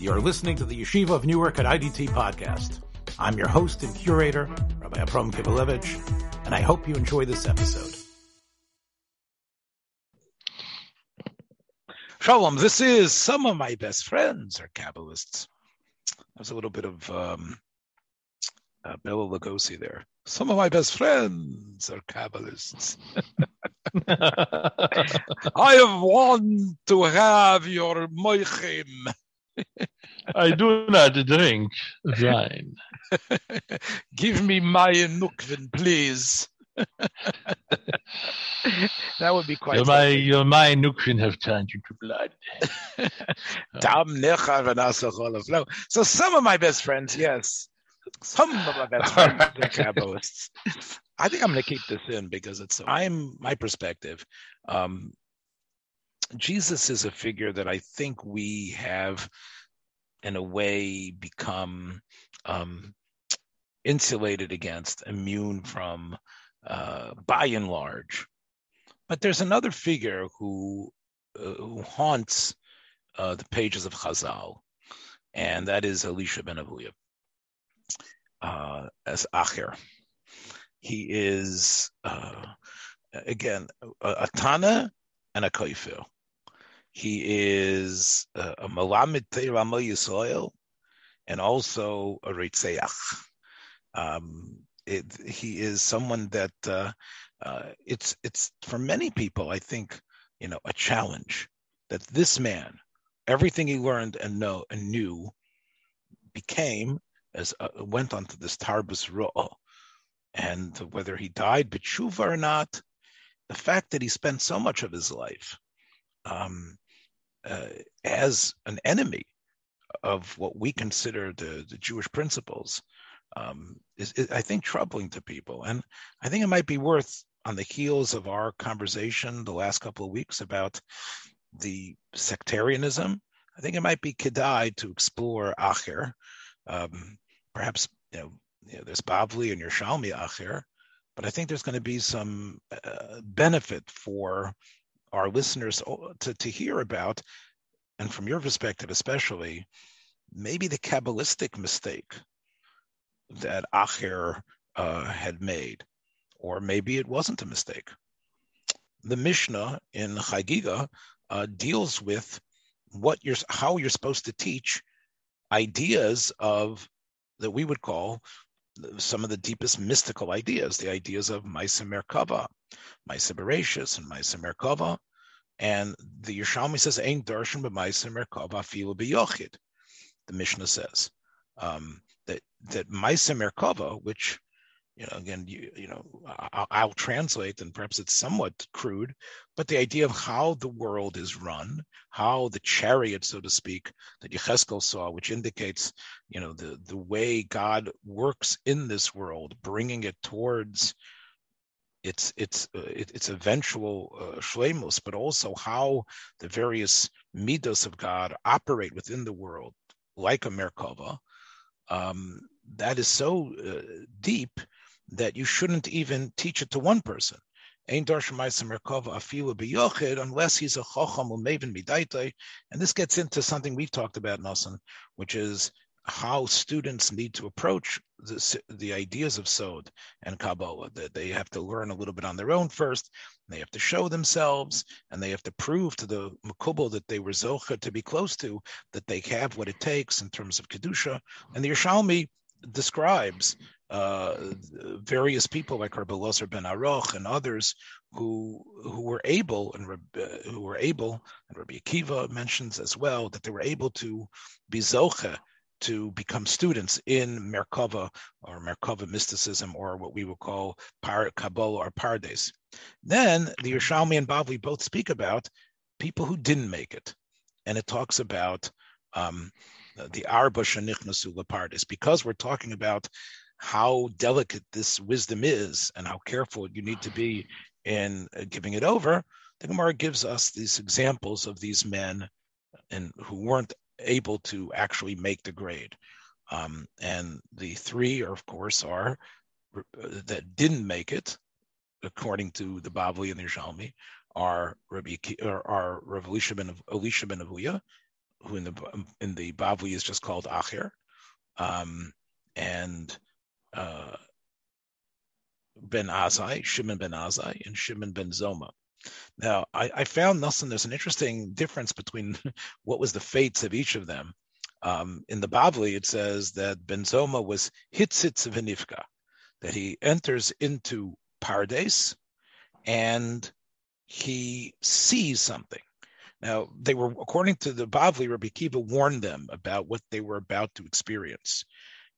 You're listening to the Yeshiva of Newark at IDT podcast. I'm your host and curator, Rabbi Abram Kibalevich, and I hope you enjoy this episode. Shalom, this is some of my best friends are Kabbalists. There's a little bit of um, uh, Bela Lugosi there. Some of my best friends are Kabbalists. I have want to have your moichim. I do not drink wine. Give me my nukvin, please. that would be quite. Your my your my nukvin have turned into blood. so some of my best friends, yes, some of my best friends are Kabbalists. I think I'm going to keep this in because it's I'm my perspective. Um, Jesus is a figure that I think we have, in a way, become um, insulated against, immune from, uh, by and large. But there's another figure who uh, who haunts uh, the pages of Chazal, and that is Elisha ben Avuya uh, as Acher. He is uh, again a, a Tana and a Kaifil. He is a Malamid Teirama Yisrael and also a Reitzeach. Um, it, he is someone that uh, uh, it's it's for many people, I think, you know, a challenge that this man, everything he learned and know and knew, became as uh, went on to this Tarbus Ro'ah. And whether he died b'tshuva or not, the fact that he spent so much of his life um, uh, as an enemy of what we consider the, the Jewish principles um, is, is, I think, troubling to people. And I think it might be worth, on the heels of our conversation the last couple of weeks about the sectarianism, I think it might be kedai to explore Acher. Um, perhaps you know, you know, there's Bavli and Yerushalmi Acher, but I think there's going to be some uh, benefit for our listeners to, to hear about, and from your perspective especially, maybe the Kabbalistic mistake that Acher uh, had made, or maybe it wasn't a mistake. The Mishnah in Chagiga uh, deals with what you're, how you're supposed to teach ideas of that we would call some of the deepest mystical ideas, the ideas of Maisa Merkava, Maisa Bereshis, and Maisa Merkava. And the Yerushalmi says, Ein darshan b'Maisa Merkava afilu b'yochid. The Mishnah says um, that that Maisa Merkava, which you know, again, you, you know, I'll, I'll, translate, and perhaps it's somewhat crude, but the idea of how the world is run, how the chariot, so to speak, that Yecheskel saw, which indicates, you know, the the way God works in this world, bringing it towards its its uh, its eventual uh, but also how the various midos of God operate within the world, like a merkava. Um, that is so uh, deep that you shouldn't even teach it to one person. Biyochid unless he's a chacham midaitai, and this gets into something we've talked about, Nasan, which is how students need to approach the, the ideas of Sod and Kabbalah. That they have to learn a little bit on their own first. They have to show themselves, and they have to prove to the Makubal that they were Zocha to be close to, that they have what it takes in terms of Kedusha. And the Yerushalmi describes uh, various people like Rabbi Loser ben Aroch and others who who were able and uh, who were able, and Rabbi Akiva mentions as well that they were able to be zoche to become students in Merkava or Merkava mysticism or what we would call Par Kabbalah or Pardes. Then the Yerushalmi and Bavli both speak about people who didn't make it, and it talks about um, the Arba Shanichnasu Pardes because we're talking about how delicate this wisdom is and how careful you need to be in uh, giving it over, the Gemara gives us these examples of these men and who weren't able to actually make the grade. Um, and the three, are, of course, are uh, that didn't make it, according to the Bavli and the Yerushalmi, are Rabbi are, are Rav Elisha ben, Elisha ben Avuya, who in the in the Bavli is just called Acher, um, and uh, Ben Azai, Shimon Ben Azai, and Shimon Ben Zoma. Now, I, I found Nelson. There's an interesting difference between what was the fates of each of them. Um, in the Bavli, it says that Ben Zoma was Hitzitz Venivka, that he enters into Pardes and he sees something. Now, they were, according to the Bavli, Rabbi Kiva warned them about what they were about to experience.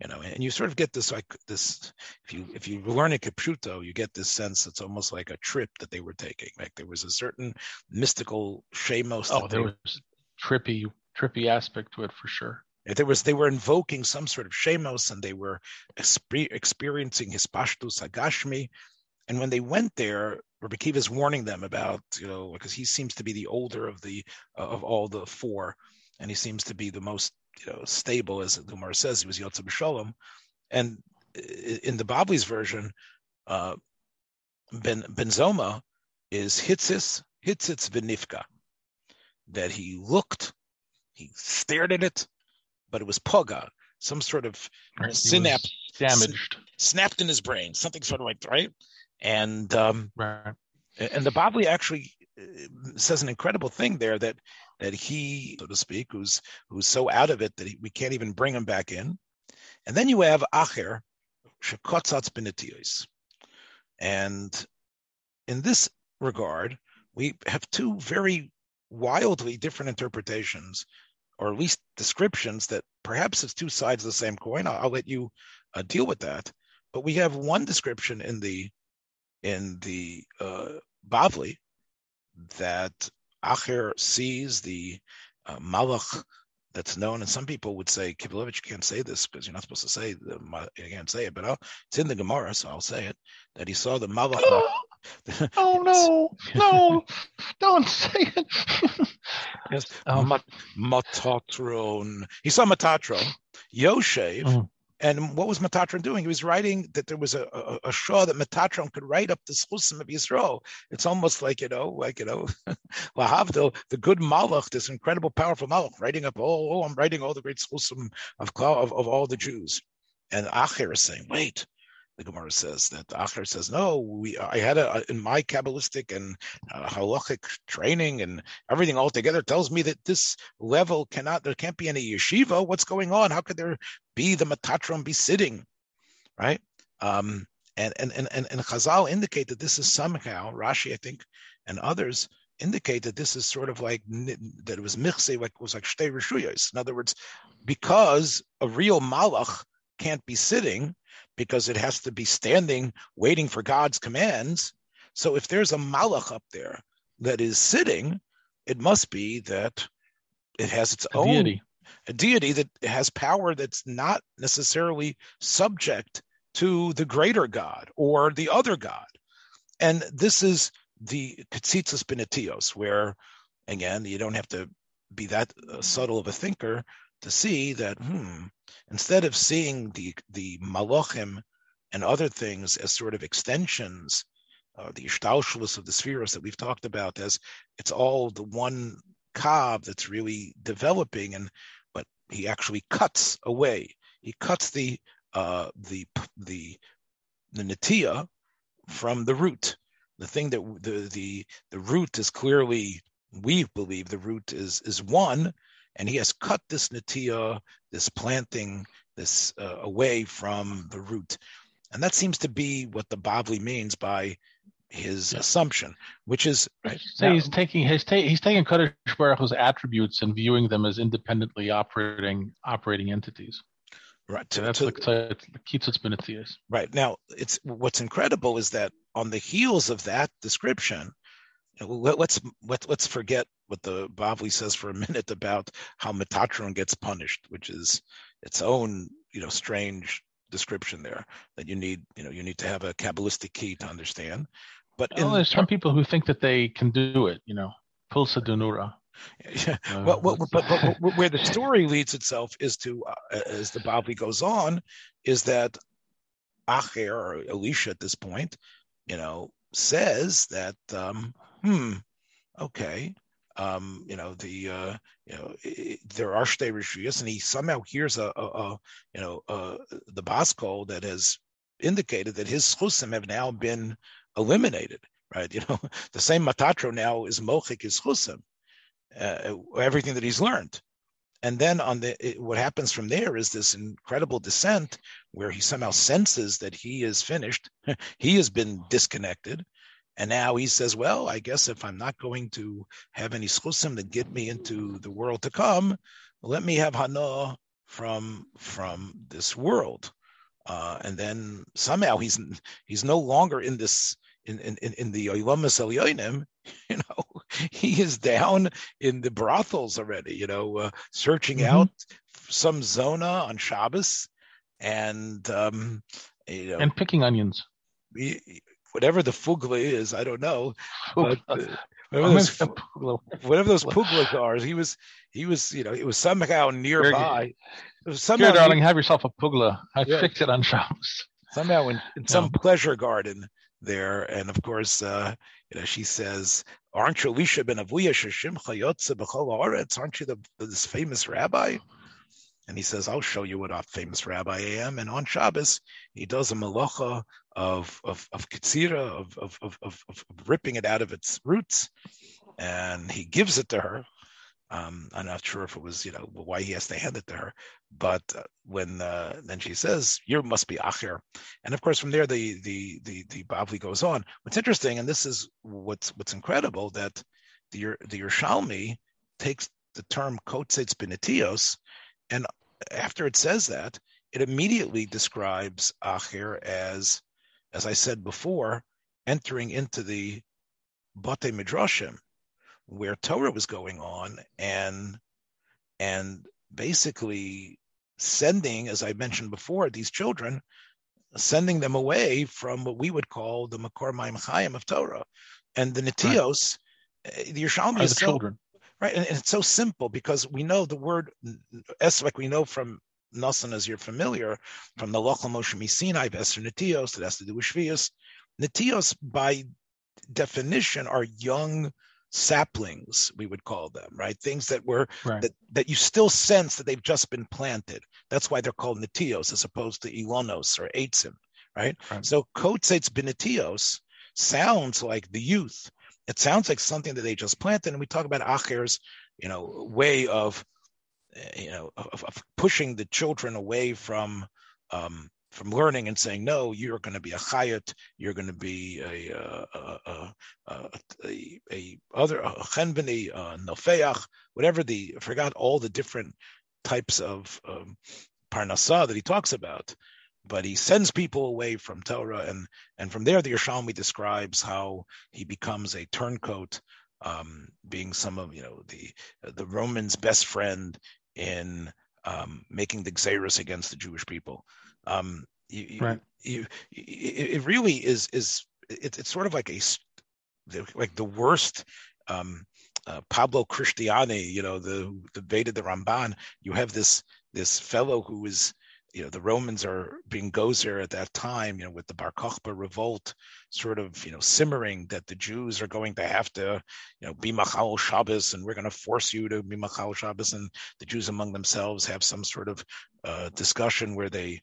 You know, and you sort of get this like this. If you if you learn a Kipshuto, you get this sense it's almost like a trip that they were taking. Like there was a certain mystical shemos. Oh, there was trippy trippy aspect to it for sure. There was they were invoking some sort of shemos, and they were experiencing his pashtus hagashmi. And when they went there, Rabbi Kiva is warning them about, you know, because he seems to be the older of the uh, of all the four, and he seems to be the most, you know, stable, as the Gemara says. He was Yotzim Shalom, and in the Babli's version, uh, Ben Benzoma is Hitzis Hitzitz Venifka, that he looked, he stared at it, but it was Poga, some sort of right. synapse damaged, snapped in his brain, something sort of like right and um, right. and the Bavli actually says an incredible thing there that that he, so to speak, who's who's so out of it that he, we can't even bring him back in. And then you have Acher, Shekotzatz Benetios. And in this regard, we have two very wildly different interpretations, or at least descriptions that perhaps it's two sides of the same coin. I'll, I'll let you uh, deal with that. But we have one description in the in the uh, Bavli that Acher sees the uh, Malach that's known, and some people would say Kibalevich you can't say this because you're not supposed to say the you can't say it, but I'll, it's in the Gemara, so I'll say it that he saw the Malach. oh no, no, don't say it. yes, um, Metatron. He saw Metatron. Yoshev. Mm. And what was Metatron doing? He was writing that there was a, a, a show that Metatron could write up the Schusim of Yisrael. It's almost like, you know, like, you know, Lahavdil, the good Malach, this incredible, powerful Malach, writing up, oh, oh I'm writing all the great Schusim of, of, of all the Jews. And Acher is saying, wait, the Gemara says that Acher says, no, we I had a in my Kabbalistic and uh, halachic training and everything all together tells me that this level cannot there can't be any yeshiva. What's going on? How could there be the Metatron be sitting? Right? Um, and, and and and and Chazal indicate that this is somehow Rashi, I think, and others indicate that this is sort of like that it was michse, like was like shtei rishuyos. In other words, because a real malach can't be sitting, because it has to be standing waiting for God's commands. So if there's a malach up there that is sitting, it must be that it has its a own deity. a deity that has power that's not necessarily subject to the greater God or the other God. And this is the Ketsitzas Benetios, where again, you don't have to be that uh, subtle of a thinker to see that, hmm, instead of seeing the the malachim and other things as sort of extensions, uh, the ishtalshalis of the spheres that we've talked about, as it's all the one cob that's really developing, and but he actually cuts away. He cuts the uh, the the the natia from the root. The thing that the the the root is clearly we believe the root is is one, and he has cut this natia, this planting, this uh, away from the root, and that seems to be what the Bavli means by his yeah. assumption, which is right. So now, he's taking he's, ta- he's taking Kadosh Baruch attributes and viewing them as independently operating operating entities. Right. To, so that's to, like so keeps its. Right now, it's what's incredible is that on the heels of that description, let, us let, let's forget what the Bavli says for a minute about how Metatron gets punished, which is its own, you know, strange description there that you need, you know, you need to have a Kabbalistic key to understand. But well, there's some people who think that they can do it, you know, pulsa dinura. Yeah. Uh, well, well but, but, but, where the story leads itself is to, uh, as the Bavli goes on, is that Acher or Elisha at this point, you know, says that, um, hmm, okay, um, you know the uh, you know there are rishuyas, and he somehow hears a, a, a you know uh, the bas kol that has indicated that his chusim have now been eliminated. Right, you know the same matatro now is mochik his chusim, uh, everything that he's learned. And then on the it, what happens from there is this incredible descent where he somehow senses that he is finished, he has been disconnected, and now he says, well, I guess if I'm not going to have any schusim that get me into the world to come, let me have hana from from this world. Uh, and then somehow he's he's no longer in this in in in the Olamas Elyonim, you know, he is down in the brothels already, you know, uh, searching mm-hmm. out some zona on Shabbos, and um, you know, and picking onions. He, whatever the fugla is, I don't know. But, uh, whatever, those, whatever those puglas are, he was he was you know it was somehow nearby. It was somehow Here, darling, near, have yourself a pugla. I yeah. fixed it on Shabbos. Somehow in, in some yeah. pleasure garden there, and of course, uh, you know, she says, "Aren't you Elisha ben Avuya Sheshimcha Yotze b'chol haaretz? Aren't you the, this famous rabbi?" And he says, I'll show you what a famous rabbi I am. And on Shabbos, he does a malacha of, of, of katsira, of, of, of, of, ripping it out of its roots. And he gives it to her. Um, I'm not sure if it was, you know, why he has to hand it to her. But uh, when uh, then she says, "You must be Acher," and of course from there the the the the Bavli goes on. What's interesting, and this is what's what's incredible, that the the Yerushalmi takes the term Kotzetz Benetios, and after it says that, it immediately describes Acher as, as I said before, entering into the Bate Midrashim, where Torah was going on, and and basically sending, as I mentioned before, these children, sending them away from what we would call the Makor Maim of Torah, and the Netios, right. Eh, the Yerushalmi is the children right? And, and, it's so simple because we know the word esvek. We know from Nasan, as you're familiar, from the Lochel Moshe Sinai, Esther Netios, that has to do with Shvius. Netios, by definition, are young saplings, we would call them, right? Things that were right. that that you still sense that they've just been planted. That's why they're called netios as opposed to ilonos or eitzim, right? right. So kotzetz benetios sounds like the youth, it sounds like something that they just planted. And we talk about Acher's, you know, way of, eh, you know, of, of pushing the children away from um, from learning and saying, no, you're going to be a chayat, you're going to be a a, a, a, a, a other chenbeni, a nofeach, whatever the I forgot all the different types of um, parnasa that he talks about but he sends people away from Torah, and and from there the Yerushalmi describes how he becomes a turncoat, um, being some of you know the the Romans' best friend in um, making the xeris against the Jewish people. Um, you, right. You, you, it really is is it, it's sort of like a like the worst. Um, uh, Pablo Cristiani, you know, the the Veda the Ramban. You have this this fellow who is you know the Romans are being gozer at that time, you know, with the Bar Kokhba revolt sort of you know simmering that the Jews are going to have to you know be Machal Shabbos and we're going to force you to be Machal Shabbos and the Jews among themselves have some sort of uh, discussion where they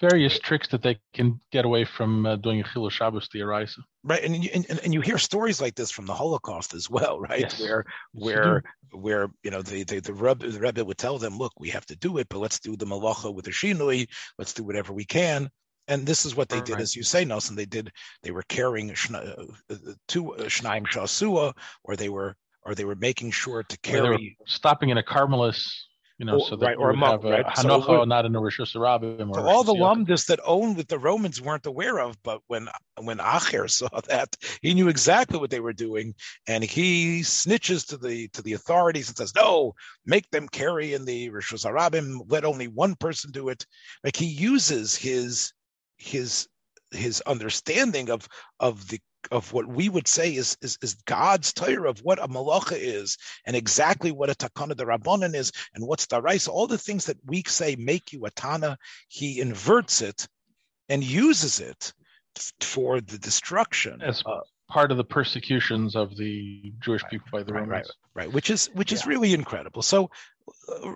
various tricks that they can get away from uh, doing a Chilul Shabbos the Eraisa. Right, and you, and, and you hear stories like this from the Holocaust as well, right? Yes. Where where where you know the the the Rebbe, the Rebbe would tell them, look, we have to do it, but let's do the malacha with the shinui. Let's do whatever we can. And this is what they did, as you say, Nelson. They did. They were carrying uh, uh, two uh, shnaim shasua, or they were or they were making sure to carry stopping in a Carmelis you know, or, so that right, or a monk, have a right? Hanocha, so not in a Rosh Hashanah. So all the lumdis that owned with the Romans weren't aware of, but when when Acher saw that, he knew exactly what they were doing, and he snitches to the to the authorities and says, "No, make them carry in the Rosh Hashanah. Let only one person do it." Like he uses his his his understanding of of the of what we would say is, is, is God's Torah of what a malacha is and exactly what a takana the rabbanon is and what's the rice, all the things that we say make you a tana, he inverts it and uses it for the destruction. As, part of the persecutions of the Jewish Right, people by the right, Romans. right, right, which is which is really incredible. So, uh,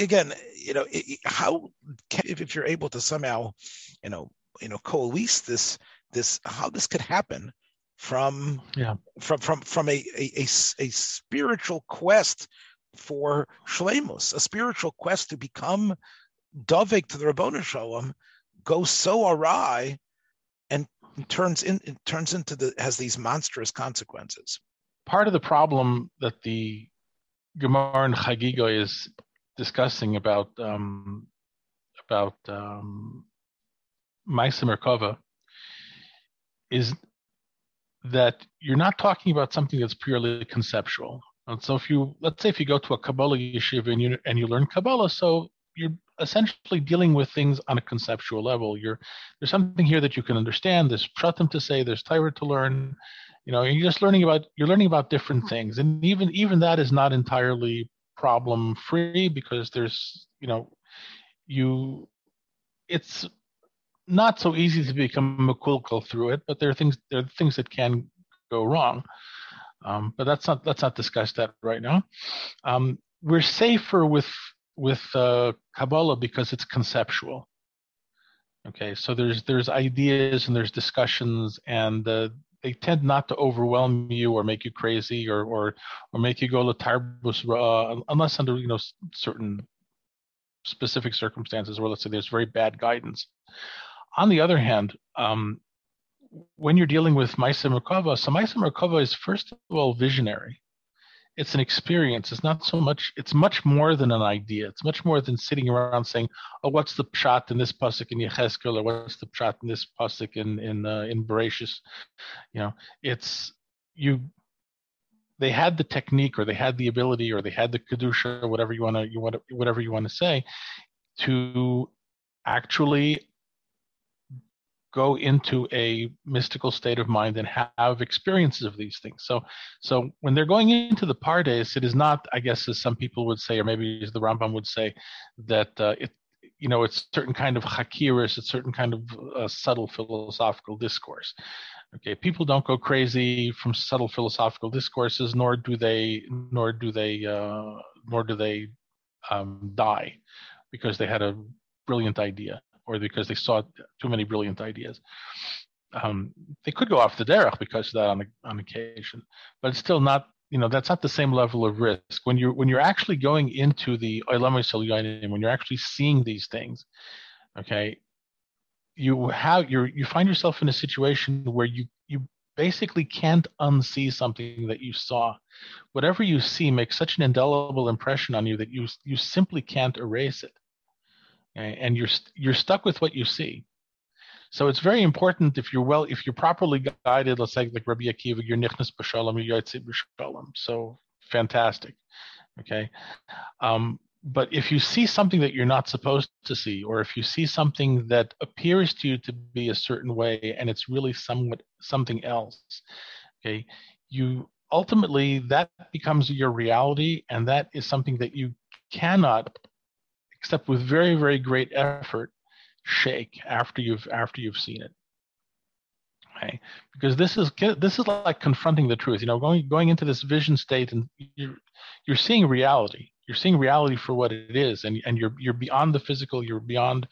again, you know, i- i- how can, if, if you're able to somehow, you know, you know, coalesce this this how this could happen from Yeah. from from from a a, a a spiritual quest for shlemus, a spiritual quest to become dovek to the Ribono Shel Olam, goes so awry and turns in it turns into the has these monstrous consequences. Part of the problem that the Gemara and Chagiga is discussing about um, about um, Maisa Merkava is that you're not talking about something that's purely conceptual. And so if you let's say if you go to a Kabbalah yeshiva and you and you learn Kabbalah, so you're essentially dealing with things on a conceptual level. You're there's something here that you can understand. There's pratim to say. There's Torah to learn. You know, you're just learning about you're learning about different things, and even even that is not entirely problem free because there's you know you it's not so easy to become kulkul through it, but there are things there are things that can go wrong. Um, but that's not let's not discuss that right now. Um, we're safer with with uh, Kabbalah because it's conceptual. Okay, so there's there's ideas and there's discussions, and uh, they tend not to overwhelm you or make you crazy or or or make you go letarbus uh, unless under you know certain specific circumstances where let's say there's very bad guidance. On the other hand, um, when you're dealing with Maisa Merkava, so Maisa Merkava is first of all visionary. It's an experience. It's not so much. It's much more than an idea. It's much more than sitting around saying, "Oh, what's the pshat in this pasuk in Yecheskel, or what's the pshat in this pasuk in in uh, in Bereshis?" You know, it's you. They had the technique, or they had the ability, or they had the kedusha, or whatever you want to you want whatever you want to say, to actually go into a mystical state of mind and have experiences of these things. So, so when they're going into the pardes, it is not, I guess, as some people would say, or maybe as the Rambam would say, that uh, it, you know, it's certain kind of hakiris, it's certain kind of uh, subtle philosophical discourse. Okay, people don't go crazy from subtle philosophical discourses, nor do they, nor do they, uh, nor do they um, die because they had a brilliant idea or because they saw too many brilliant ideas. Um, they could go off the derech because of that on, on occasion, but it's still not. You know, that's not the same level of risk when you're when you're actually going into the when you're actually seeing these things. Okay, you have you you find yourself in a situation where you you basically can't unsee something that you saw. Whatever you see makes such an indelible impression on you that you you simply can't erase it? And you're you're stuck with what you see. So it's very important if you're well, if you're properly guided. Let's say like Rabbi Akiva, you're nichnas b'shalom, you're yotzei b'shalom. So fantastic, okay. Um, but if you see something that you're not supposed to see, or if you see something that appears to you to be a certain way and it's really somewhat something else, okay, you ultimately that becomes your reality, and that is something that you cannot except with very very great effort shake after you've after you've seen it. Okay? Because this is this is like confronting the truth you know going going into this vision state and you're you're seeing reality. You're seeing reality for what it is and and you're you're beyond the physical you're beyond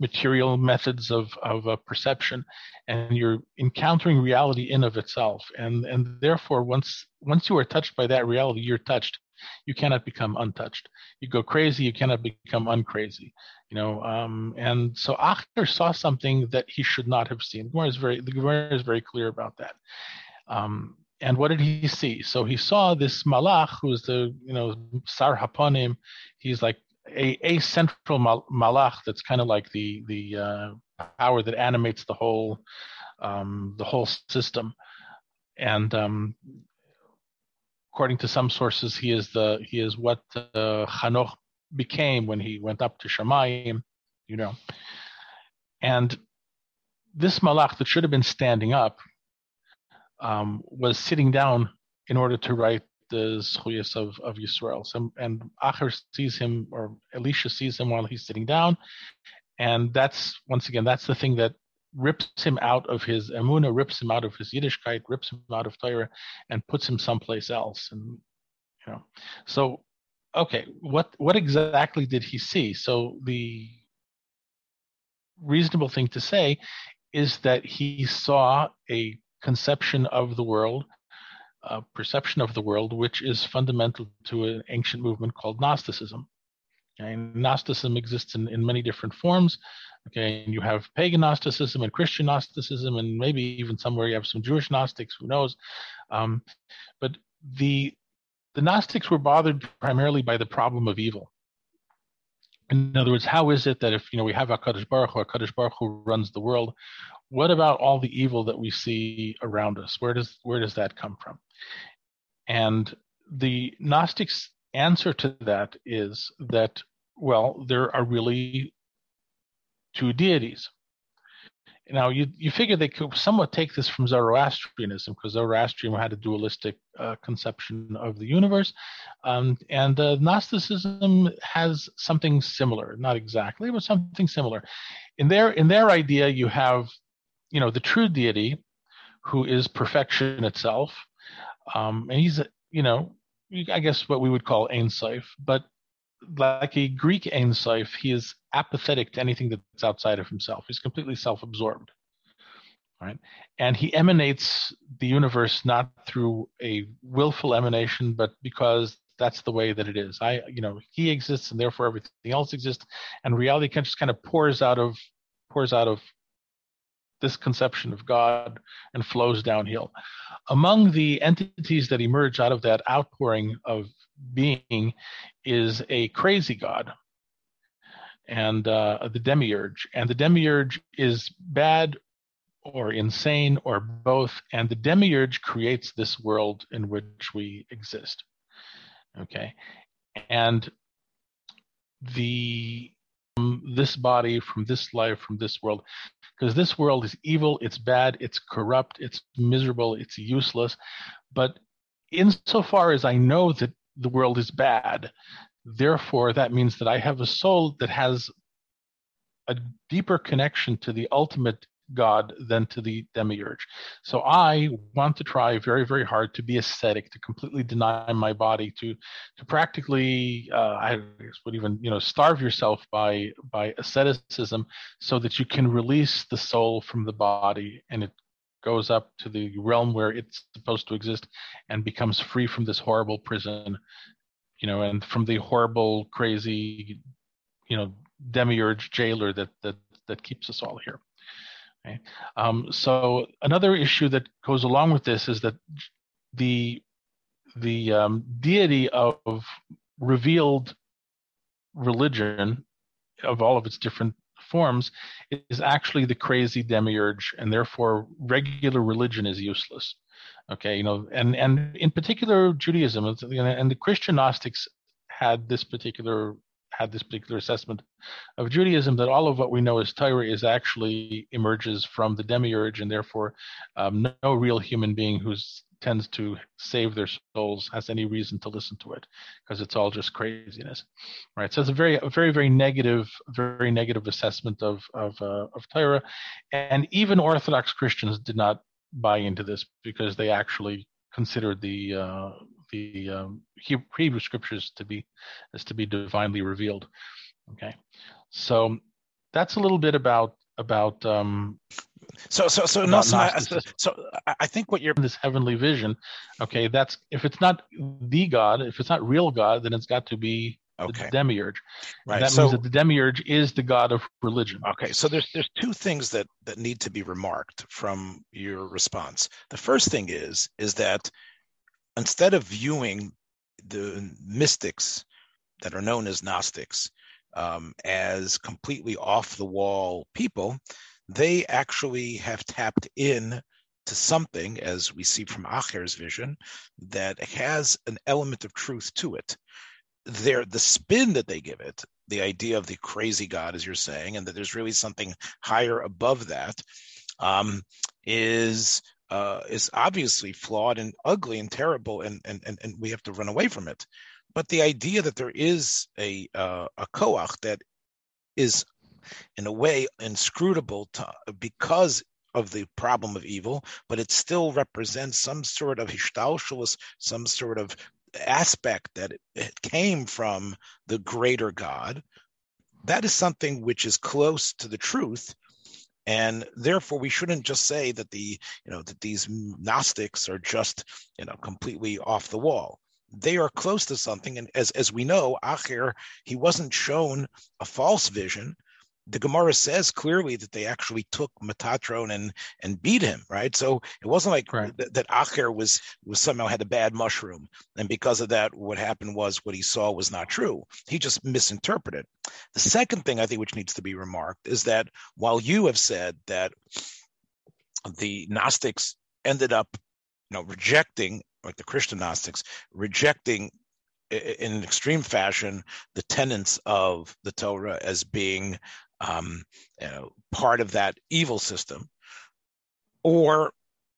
material methods of of uh, perception and you're encountering reality in of itself and and therefore once once you are touched by that reality you're touched you cannot become untouched. You go crazy, you cannot become uncrazy. You know, um, and so Acher saw something that he should not have seen. Is very the Gemara is very clear about that. Um, and what did he see? So he saw this malach, who's the you know Sar Hapanim. He's like a, a central mal- malach that's kind of like the the uh, power that animates the whole um, the whole system. And um, according to some sources, he is the he is what uh, Hanoch became when he went up to Shemayim, you know. And this malach that should have been standing up um, was sitting down in order to write the zchuyas of of Yisrael. So, and Acher sees him, or Elisha sees him while he's sitting down, and that's once again that's the thing that rips him out of his emuna, rips him out of his Yiddishkeit, rips him out of Torah, and puts him someplace else. And you know, so okay, what what exactly did he see? So the reasonable thing to say is that he saw a conception of the world, perception of the world, which is fundamental to an ancient movement called Gnosticism. And Gnosticism exists in, in many different forms. Okay, and you have pagan Gnosticism and Christian Gnosticism, and maybe even somewhere you have some Jewish Gnostics. Who knows? Um, but the the Gnostics were bothered primarily by the problem of evil. In other words, how is it that if you know we have Hakadosh Baruch Hu, Hakadosh Baruch Hu runs the world, what about all the evil that we see around us? Where does where does that come from? And the Gnostics' answer to that is that well, there are really two deities. Now, you, you figure they could somewhat take this from Zoroastrianism because Zoroastrianism had a dualistic uh, conception of the universe. Um, and uh, Gnosticism has something similar, not exactly, but something similar. In their, in their idea, you have you know, the true deity who is perfection itself. Um, and he's, you know, I guess what we would call Ein Sof, but like a Greek Ein Sof, he is apathetic to anything that's outside of himself. He's completely self-absorbed, right? And he emanates the universe not through a willful emanation, but because that's the way that it is. I, you know, he exists, and therefore everything else exists, and reality just kind of pours out of pours out of this conception of God and flows downhill. Among the entities that emerge out of that outpouring of being is a crazy God and uh, the demiurge. And the demiurge is bad or insane or both. And the demiurge creates this world in which we exist. Okay. And the this body, from this life, from this world, because this world is evil, it's bad, it's corrupt, it's miserable, it's useless. But insofar as I know that the world is bad. Therefore, that means that I have a soul that has a deeper connection to the ultimate God than to the demiurge. So I want to try very, very hard to be ascetic, to completely deny my body, to to practically, uh, I would even you know starve yourself by by asceticism, so that you can release the soul from the body and it goes up to the realm where it's supposed to exist and becomes free from this horrible prison, you know, and from the horrible, crazy, you know, demiurge jailer that that that keeps us all here. Okay? Um, so another issue that goes along with this is that the the um, deity of revealed religion of all of its different forms is actually the crazy demiurge, and therefore regular religion is useless. Okay, you know, and and in particular Judaism and the Christian Gnostics had this particular had this particular assessment of Judaism that all of what we know as Torah is actually emerges from the demiurge, and therefore um, no, real human being who tends to save their souls has any reason to listen to it because it's all just craziness right? So it's a very a very very negative very negative assessment of of uh, of Torah. And even orthodox christians did not buy into this because they actually considered the uh, the um, Hebrew scriptures to be as to be divinely revealed okay so that's a little bit about about um, so so so no, so, so I think what you're this heavenly vision, okay, that's if it's not the God, if it's not real God, then it's got to be okay. the demiurge. Right. that so, means that the demiurge is the god of religion. Okay. So there's there's two things that that need to be remarked from your response. The first thing is is that instead of viewing the mystics that are known as Gnostics um, as completely off the wall people, they actually have tapped in to something, as we see from Acher's vision, that has an element of truth to it. There, the spin that they give it, the idea of the crazy God, as you're saying, and that there's really something higher above that, um, is uh, is obviously flawed and ugly and terrible, and, and and and we have to run away from it. But the idea that there is a uh, a koach that is in a way inscrutable to, because of the problem of evil, but it still represents some sort of histalshalis, some sort of aspect that it came from the greater God. That is something which is close to the truth, and therefore we shouldn't just say that the you know that these Gnostics are just you know completely off the wall they are close to something. And as, as we know, Acher, he wasn't shown a false vision, the Gemara says clearly that they actually took Metatron and and beat him, right? So it wasn't like right. th- that Acher was was somehow had a bad mushroom, and because of that, what happened was what he saw was not true. He just misinterpreted. The second thing I think which needs to be remarked is that while you have said that the Gnostics ended up, you know, rejecting like the Christian Gnostics rejecting in an extreme fashion the tenets of the Torah as being um, you know, part of that evil system, or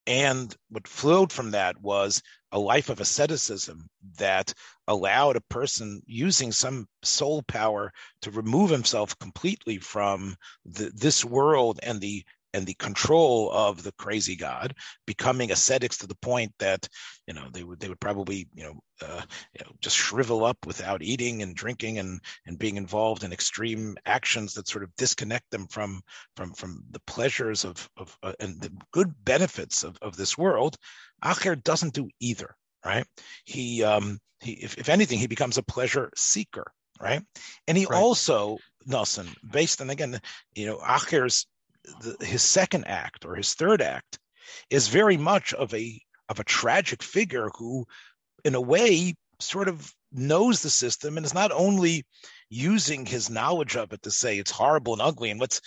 and what flowed from that was a life of asceticism that allowed a person using some soul power to remove himself completely from the, this world and the and the control of the crazy god, becoming ascetics to the point that you know they would they would probably you know, uh, you know just shrivel up without eating and drinking and and being involved in extreme actions that sort of disconnect them from from from the pleasures of of uh, and the good benefits of of this world. Acher doesn't do either, right? He um he if, if anything he becomes a pleasure seeker right? And he right. also, Nelson, based on again, you know, Acher's the, his second act or his third act is very much of a of a tragic figure who, in a way, sort of knows the system and is not only using his knowledge of it to say it's horrible and ugly and let's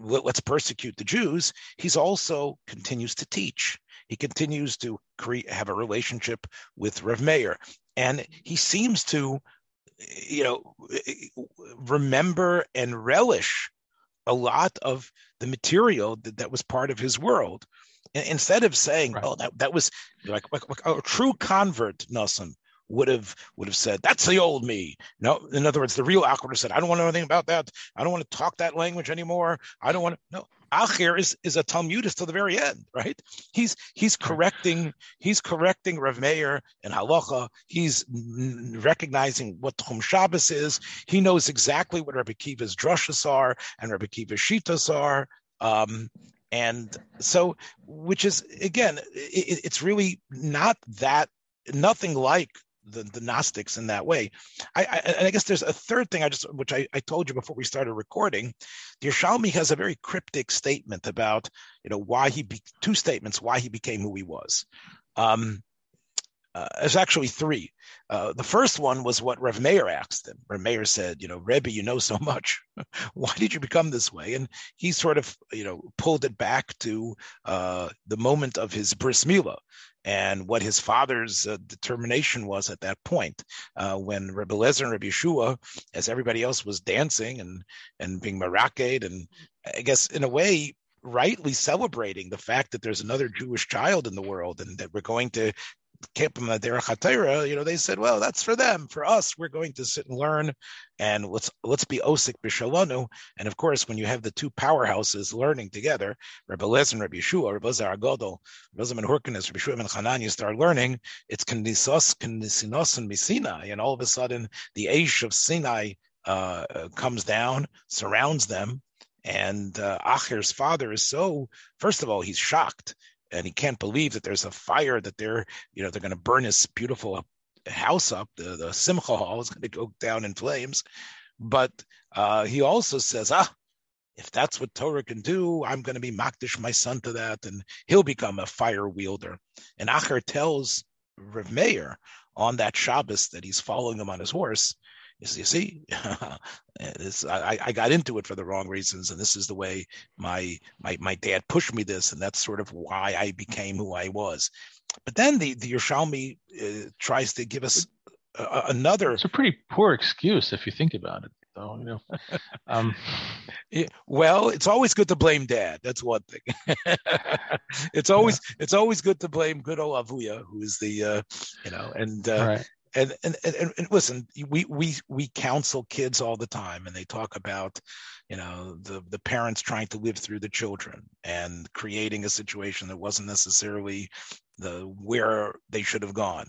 let's persecute the Jews. He's also continues to teach. He continues to create have a relationship with Rev Meir, and he seems to, you know, remember and relish a lot of the material that, that was part of his world. And instead of saying, right. "Oh, that that was like, like, like a true convert," Nelson would have would have said, "That's the old me." No, in other words, the real Acher said, "I don't want to know anything about that. I don't want to talk that language anymore. I don't want to." No, Acher is is a Talmudist to the very end, right? He's he's correcting he's correcting Rav Meir and Halacha. He's recognizing what Tchum Shabbos is. He knows exactly what Rabbi Kiva's drushes are and Rabbi Kiva's shitas are. Um, and so, which is again, it, it's really not that nothing like the, the Gnostics in that way. I, I, and I guess there's a third thing I just, which I, I told you before we started recording. The Yerushalmi has a very cryptic statement about, you know, why he, be, two statements, why he became who he was. Um, uh, there's actually three. Uh, the first one was what Rev Meir asked him. Rev Meir said, "You know, Rebbe, you know so much. Why did you become this way?" And he sort of, you know, pulled it back to uh, the moment of his bris milah, and what his father's uh, determination was at that point uh, when Rebbe Lezer and Rebbe Yeshua, as everybody else was dancing and and being maraked and I guess in a way rightly celebrating the fact that there's another Jewish child in the world and that we're going to you know, they said, well, that's for them. For us, we're going to sit and learn, and let's let's be osik b'shalanu. And of course, when you have the two powerhouses learning together, Rabbi Les and Rabbi Yeshua, Rabbi Zar Agodol, Rabbi Zaman Hurkanis, Rabbi Yeshua and Hananya start learning. It's knisos, knisinos, and Sinai, and all of a sudden, the Aish of Sinai uh, comes down, surrounds them, and uh, Acher's father is so. First of all, he's shocked and he can't believe that there's a fire that they're you know they're going to burn his beautiful house up the, the simcha hall is going to go down in flames but uh, he also says ah if that's what Torah can do, I'm going to be makdish my son to that, and he'll become a fire wielder. And Acher tells Rav Meir on that Shabbos that he's following him on his horse, you see, this, I, I got into it for the wrong reasons, and this is the way my my my dad pushed me this, and that's sort of why I became who I was. But then the the Yerushalmi uh, tries to give us another. It's a pretty poor excuse if you think about it though. You know, um, yeah, well, it's always good to blame dad. That's one thing. it's always yeah. it's always good to blame good old Avuya, who's the uh, you know, and uh, right. And, and and, and listen, we we we counsel kids all the time, and they talk about, you know, the the parents trying to live through the children and creating a situation that wasn't necessarily the where they should have gone.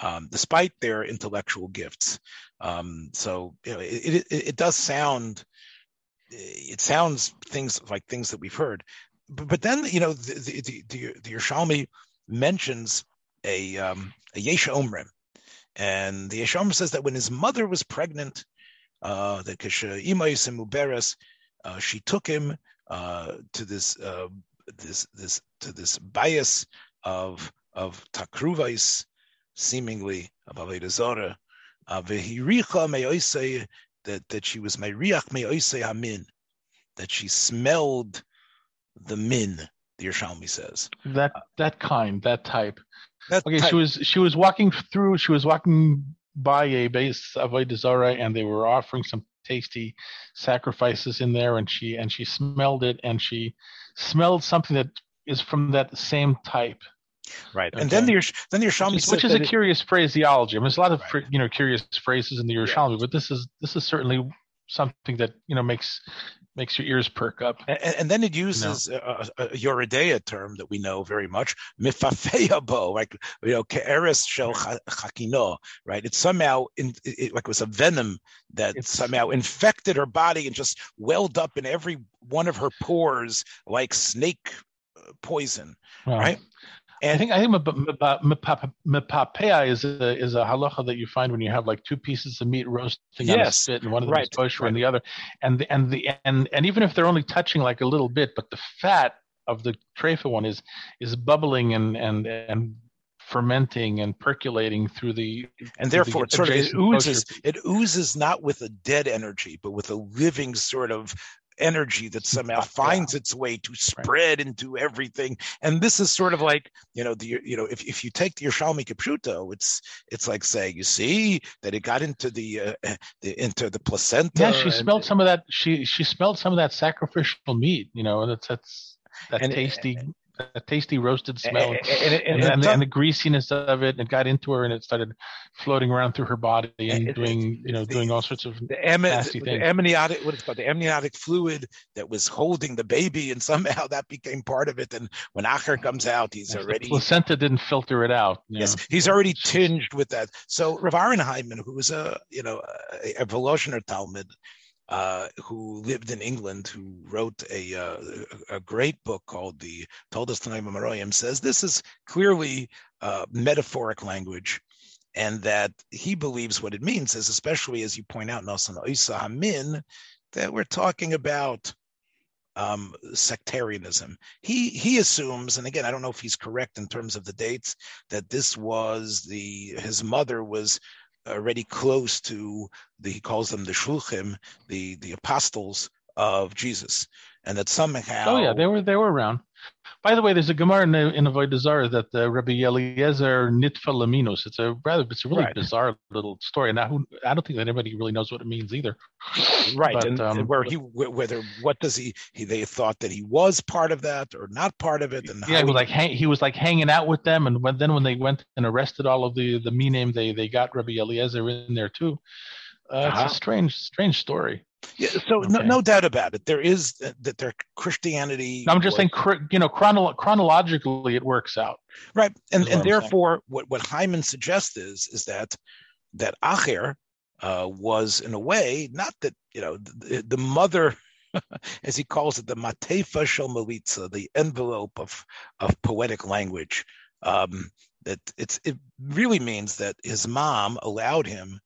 Um, despite their intellectual gifts. Um, so you know, it, it, it, does sound, it sounds things like things that we've heard, but, but then you know the the, the, the Yerushalmi mentions a um, a Yesha Omrim, and the Yesham says that when his mother was pregnant, uh, that Imais and Muberes, uh, she took him uh, to this uh, this this to this bias of of takruvais, seemingly of Avodah Zorah, uh, ve'hiricha that that she was meiriach me'oisei hamin, that she smelled the min. The Yerushalmi says that that kind, that type. That okay, type. she was she was walking through. She was walking by a base of Zarah, and they were offering some tasty sacrifices in there, and she and she smelled it, and she smelled something that is from that same type. Right, okay. and then the then the Yerushalmi, which is, which is a it, curious phraseology. I mean, there's a lot of right. you know curious phrases in the Yerushalmi, yeah. but this is this is certainly something that you know makes makes your ears perk up. And, and then it uses no. a, a, Yoreh term that we know very much, mifafeyabo, like you know, ke'eres shel chakino, right? It's somehow in, it, like it was a venom that it's, somehow infected her body and just welled up in every one of her pores like snake uh, poison, right? And I think I think mepapea is a is a halacha that you find when you have like two pieces of meat roasting yes, on a spit, and one of them right, is kosher right. and the other, and the, and the and and even if they're only touching like a little bit, but the fat of the treifa one is is bubbling and and and fermenting and percolating through the and therefore the it sort of it oozes it oozes not with a dead energy but with a living sort of energy that somehow finds its way to spread right. into everything. And this is sort of like, you know, the you know, if, if you take the Yerushalmi Kipshuto, it's it's like saying, you see that it got into the, uh, the into the placenta. Yeah, she and, smelled some of that. She she smelled some of that sacrificial meat. You know, that's that's that and, tasty a tasty roasted smell, and, and, and, and, the greasiness of it. And it got into her, and it started floating around through her body and it, doing, you know, the, doing all sorts of the, am- nasty the, things. The amniotic, what it's called, the amniotic fluid that was holding the baby, and somehow that became part of it. And when Acher comes out, he's yes, already the placenta didn't filter it out. Yes, know? he's already tinged with that. So Rav Hyman, who was a, you know, a, a Volozhiner Talmud, uh, who lived in England, who wrote a uh, a great book called the Toldos Amoraim, says this is clearly uh, metaphoric language, and that he believes what it means is, especially as you point out, Nelson Isa Hamin, that we're talking about um, sectarianism. He he assumes, and again, I don't know if he's correct in terms of the dates, that this was the his mother was already close to the he calls them the shluchim, the the apostles of Jesus, and that somehow oh yeah they were they were around. By the way, there's a Gemara in, the, in Avodah that uh, Rabbi Eliezer Nitfa Laminus. It's a rather, it's a really right. bizarre little story. Now, who, I don't think that anybody really knows what it means either. Right, but, and, um, where he, whether what does he, he, they thought that he was part of that or not part of it, and yeah, he was like hang, he was like hanging out with them, and when, then when they went and arrested all of the the Minim, they they got Rabbi Eliezer in there too. Uh, uh-huh. It's a uh-huh. strange, strange story. Yeah, so okay. no, no doubt about it. There is uh, that their Christianity. I'm just was, saying, you know, chronolo- chronologically, it works out. Right, and and therefore, what what Hyman suggests is is that that Acher uh, was in a way not that you know the, the mother. as he calls it, the matefa shel melitza, the envelope of of poetic language. Um, that it's it really means that his mom allowed him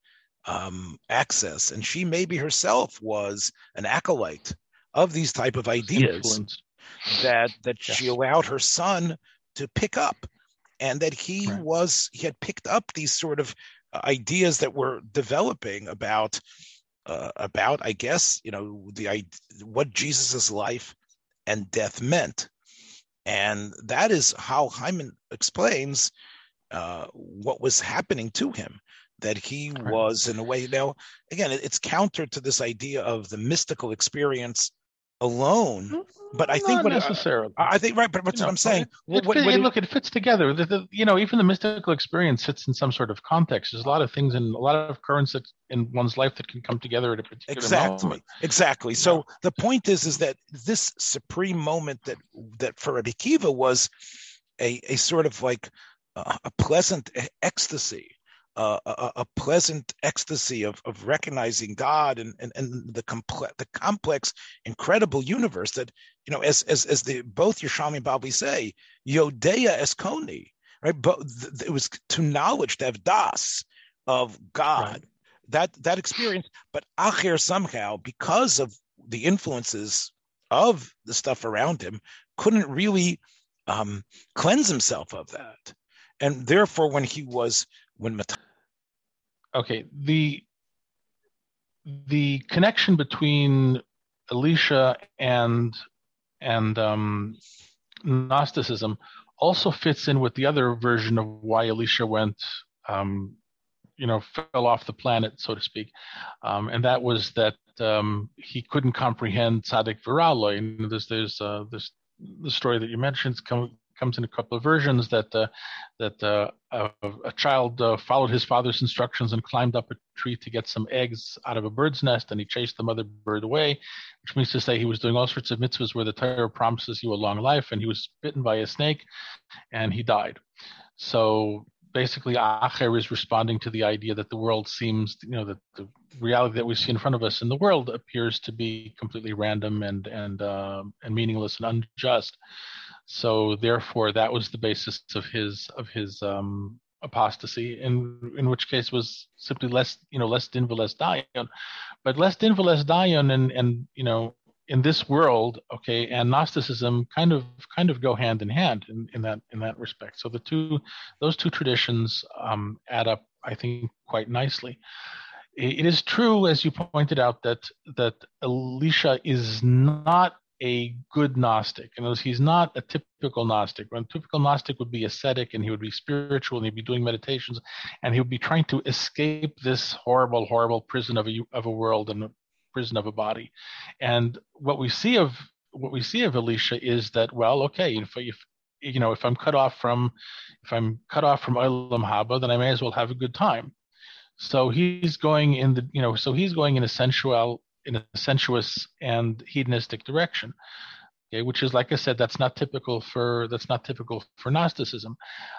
um, access, and she maybe herself was an acolyte of these type of ideas Influence. that that yes. she allowed her son to pick up, and that he right. was he had picked up these sort of uh, ideas that were developing about uh, about I guess you know the what Jesus's life and death meant, and that is how Hyman explains uh, what was happening to him that he was in a way now again it's counter to this idea of the mystical experience alone. But I think Not what necessarily. I, I think right, but what's You what know, I'm saying. It, What, it what, what- look, it fits together. The, the, you know, even the mystical experience sits in some sort of context. There's a lot of things and a lot of currents that in one's life that can come together at a particular exactly moment. exactly so the point is is that this supreme moment that that for Rabbi Kiva was a a sort of like a, a pleasant ecstasy uh, a, a- pleasant ecstasy of, of recognizing God and, and, and the complex the complex incredible universe that you know as as as the both Yerushalmi and Bavli say Yodea Eskoni right? But it was to knowledge to have das of God. Right. that that experience but Acher somehow because of the influences of the stuff around him couldn't really um, cleanse himself of that. And therefore when he was when Mat- Okay, the the connection between Elisha and and um, Gnosticism also fits in with the other version of why Elisha went, um, you know, fell off the planet, so to speak, um, and that was that um, he couldn't comprehend tzaddik viraloi. And there's there's uh, this the story that you mentioned come, comes in a couple of versions that uh, that uh, a, a child uh, followed his father's instructions and climbed up a tree to get some eggs out of a bird's nest, and he chased the mother bird away, which means to say he was doing all sorts of mitzvahs where the Torah promises you a long life, and he was bitten by a snake, and he died. So basically, Acher is responding to the idea that the world seems, you know, that the reality that we see in front of us in the world appears to be completely random and and uh, and meaningless and unjust. So therefore, that was the basis of his of his um, apostasy. In in which case was simply less you know less dinva less dion, but less dinva less dion and and you know in this world, okay, and Gnosticism kind of kind of go hand in hand in, in that in that respect. So the two those two traditions um, add up, I think, quite nicely. It is true, as you pointed out, that that Elisha is not a good Gnostic. In other words, he's not a typical Gnostic. A typical Gnostic would be ascetic and he would be spiritual and he'd be doing meditations and he would be trying to escape this horrible, horrible prison of a of a world and a prison of a body. And what we see of what we see of Elisha is that well, okay, if, if you know if I'm cut off from if I'm cut off from Olam Haba, then I may as well have a good time. So he's going in the you know so he's going in a sensual in a sensuous and hedonistic direction. Okay, which is like I said, that's not typical for that's not typical for Gnosticism.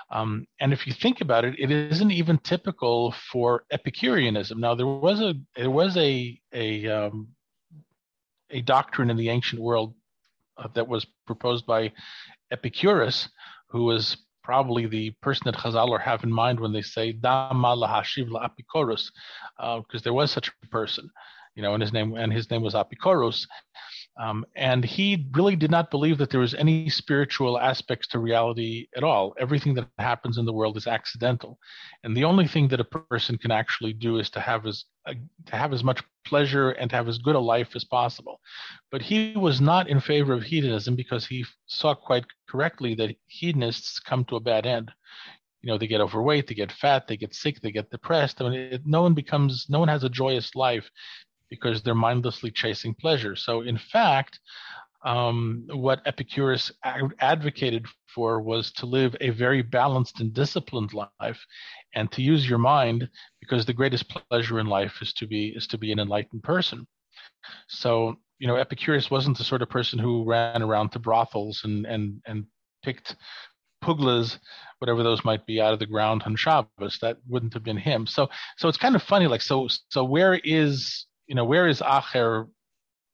Um, and if you think about it, it isn't even typical for Epicureanism. Now there was a there was a a um, a doctrine in the ancient world uh, that was proposed by Epicurus, who was probably the person that Chazal have in mind when they say Dama lahashiv la Epicurus, because uh, there was such a person, you know, and his name and his name was Epicurus. Um, and he really did not believe that there was any spiritual aspects to reality at all. Everything that happens in the world is accidental, and the only thing that a person can actually do is to have as uh, to have as much pleasure and to have as good a life as possible. But he was not in favor of hedonism because he saw quite correctly that hedonists come to a bad end. You know, they get overweight, they get fat, they get sick, they get depressed. I mean, it, no one becomes, no one has a joyous life because they're mindlessly chasing pleasure. So, in fact, um, what Epicurus ad- advocated for was to live a very balanced and disciplined life, and to use your mind because the greatest pleasure in life is to be is to be an enlightened person. So, you know, Epicurus wasn't the sort of person who ran around to brothels and and and picked puglas, whatever those might be, out of the ground on Shabbos. That wouldn't have been him. So, so it's kind of funny. Like, so, so where is you know, where is Acher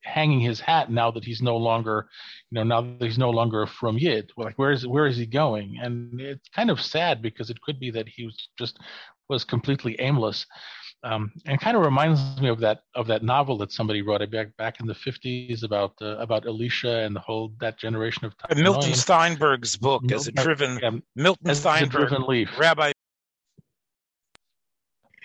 hanging his hat now that he's no longer, you know, now that he's no longer from Yid? Like, where is where is he going? And it's kind of sad because it could be that he was just was completely aimless. Um, and kind of reminds me of that of that novel that somebody wrote back back in the fifties about uh, about Elisha and the whole that generation of Uh, Milton Steinberg's book as a driven yeah, Milton Steinberg driven leaf. Rabbi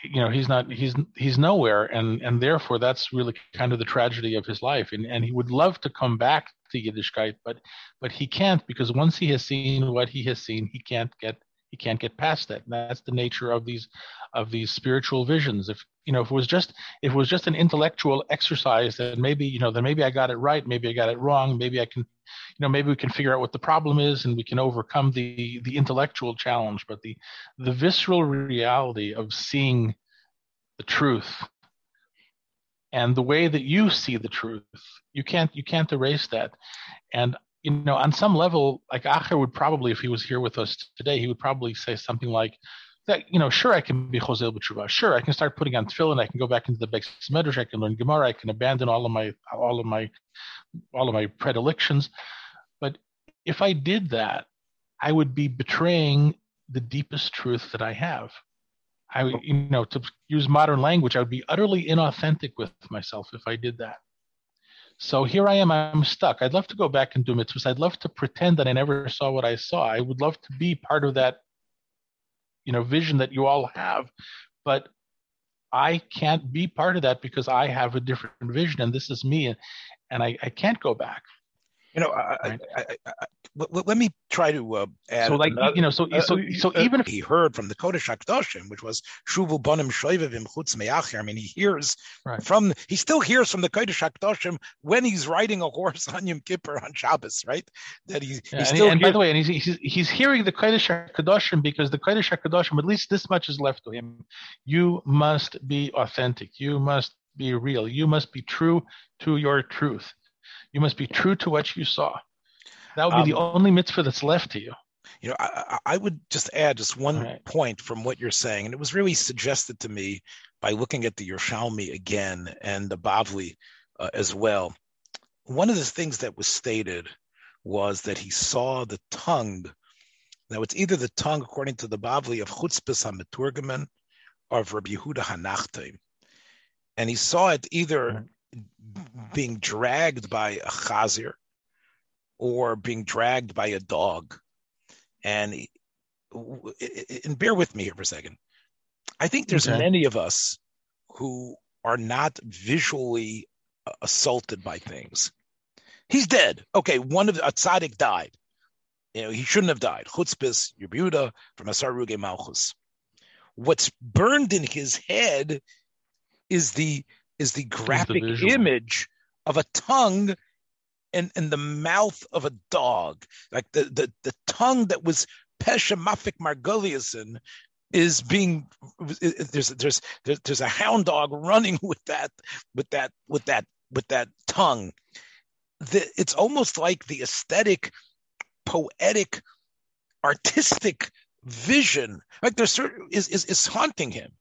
you know he's not he's he's nowhere and and therefore that's really kind of the tragedy of his life. And and he would love to come back to Yiddishkeit but but he can't because once he has seen what he has seen he can't get he can't get past that. And that's the nature of these of these spiritual visions. If you know, if it was just if it was just an intellectual exercise, then maybe you know, then maybe I got it right, maybe I got it wrong, maybe I can, you know, maybe we can figure out what the problem is and we can overcome the the intellectual challenge. But the the visceral reality of seeing the truth and the way that you see the truth, you can't you can't erase that. And you know, on some level, like Acher would probably, if he was here with us today, he would probably say something like, that, you know, sure, I can be Chosel B'tshuva. Sure, I can start putting on tefillin. I can go back into the Beis Medrash. I can learn Gemara. I can abandon all of my, all of my, all of my predilections. But if I did that, I would be betraying the deepest truth that I have. I, you know, to use modern language, I would be utterly inauthentic with myself if I did that. So here I am, I'm stuck. I'd love to go back and do mitzvahs. I'd love to pretend that I never saw what I saw. I would love to be part of that, you know, vision that you all have, but I can't be part of that because I have a different vision and this is me and, and I, I can't go back. You know, I, right? I, I, let me try to uh, add. So, like another, you know, so uh, so so uh, even if he heard from the Kodesh Hakdoshim, which was Shuvu Bonim Shoivevim Chutz Me'achir. I mean, he hears right. from he still hears from the Kodesh Hakdoshim when he's riding a horse on Yom Kippur on Shabbos, right? That he, yeah, he's still. And, and by the way, and he's, he's he's hearing the Kodesh Hakdoshim because the Kodesh Hakdoshim, at least this much is left to him. You must be authentic. You must be real. You must be true to your truth. You must be true to what you saw. That would be um, the only mitzvah that's left to you. You know, I, I would just add just one right. point from what you're saying, and it was really suggested to me by looking at the Yerushalmi again and the Bavli uh, as well. One of the things that was stated was that he saw the tongue. Now, it's either the tongue, according to the Bavli, of Chutzpis HaMeturgaman or of Rabbi Yehuda Hanachte. And he saw it either being dragged by a chazir or being dragged by a dog. And and bear with me here for a second. I think there's okay. many of us who are not visually uh, assaulted by things. He's dead. Okay, one of the, a tzaddik died. You know, he shouldn't have died. Chutzpis, Yehuda from Asar Ruge Malchus. What's burned in his head is the is the graphic the image of a tongue and, and the mouth of a dog. Like the, the, the tongue that was Pesha Mafik Margoliason is being there's there's there's a hound dog running with that with that with that with that tongue. The, it's almost like the aesthetic, poetic, artistic vision. Like there's certain is, is is haunting him.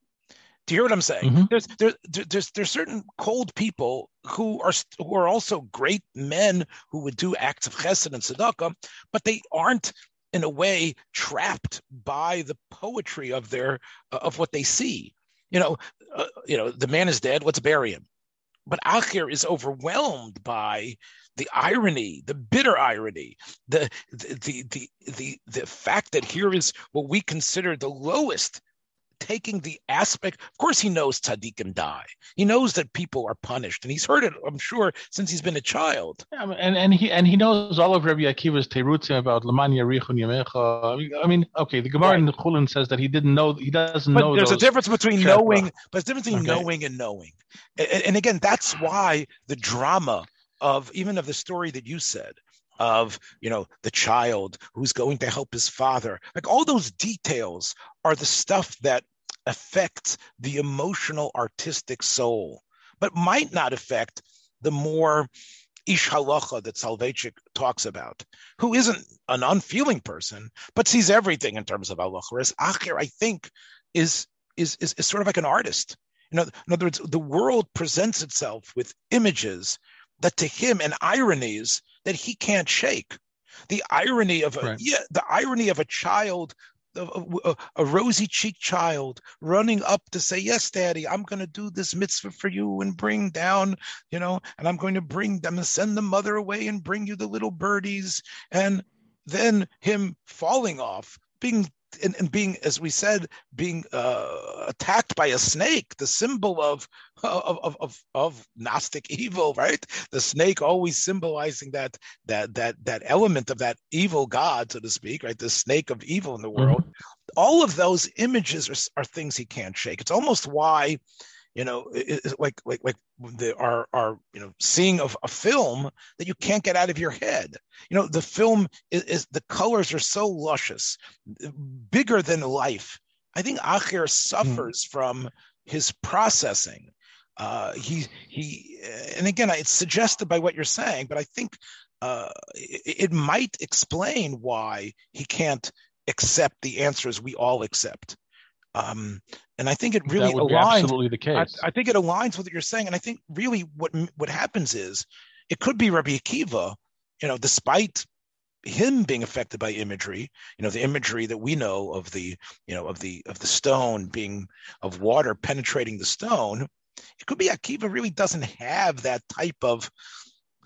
Do you hear what I'm saying? Mm-hmm. There's there, there's there's certain cold people who are who are also great men who would do acts of chesed and tzedakah, but they aren't in a way trapped by the poetry of their of what they see. You know, uh, you know, the man is dead. Let's bury him. But Acher is overwhelmed by the irony, the bitter irony, the the the the the, the fact that here is what we consider the lowest taking the aspect. Of course, he knows tzaddikim die. He knows that people are punished, and he's heard it. I'm sure since he's been a child. Yeah, and and he and he knows all of Rabbi Akiva's terutzim about Laman Yarichun Yamecha. I mean, okay, the Gemara right. in the Chulin says that he didn't know. He doesn't but know. There's a difference between knowing, but there's a difference between okay. knowing and knowing. And, and again, that's why the drama of even of the story that you said of you know the child who's going to help his father like all those details are the stuff that affects the emotional artistic soul but might not affect the more ish halacha that Soloveitchik talks about, who isn't an unfeeling person, but sees everything in terms of halacha. Whereas Acher, I think, is, is, is, is sort of like an artist. You know, in other words, the world presents itself with images that to him and ironies that he can't shake. The irony of a right. yeah, the irony of a child a, a, rosy cheeked child running up to say, Yes, daddy, I'm going to do this mitzvah for you and bring down, you know, and I'm going to bring them and send the mother away and bring you the little birdies. And then him falling off, being and, and, being, as we said, being uh, attacked by a snake, the symbol of, of of of of Gnostic evil, right? The snake always symbolizing that that that that element of that evil god, so to speak, right? The snake of evil in the mm-hmm. world, mm-hmm. all of those images are, are things he can't shake. It's almost why, you know, like like like the are are you know seeing of a film that you can't get out of your head. You know, the film is, is the colors are so luscious, bigger than life. I think hmm. suffers mm. from his processing. Uh, he he, and again, it's suggested by what you're saying, but I think uh, it, it might explain why he can't accept the answers we all accept. Um, and I think it really aligns. absolutely the case. I, I, think it aligns with what you're saying, and I think really what what happens is it could be Rabbi Akiva, you know, despite him being affected by imagery, you know, the imagery that we know of the, you know, of the of the stone being of water penetrating the stone. It could be Akiva really doesn't have that type of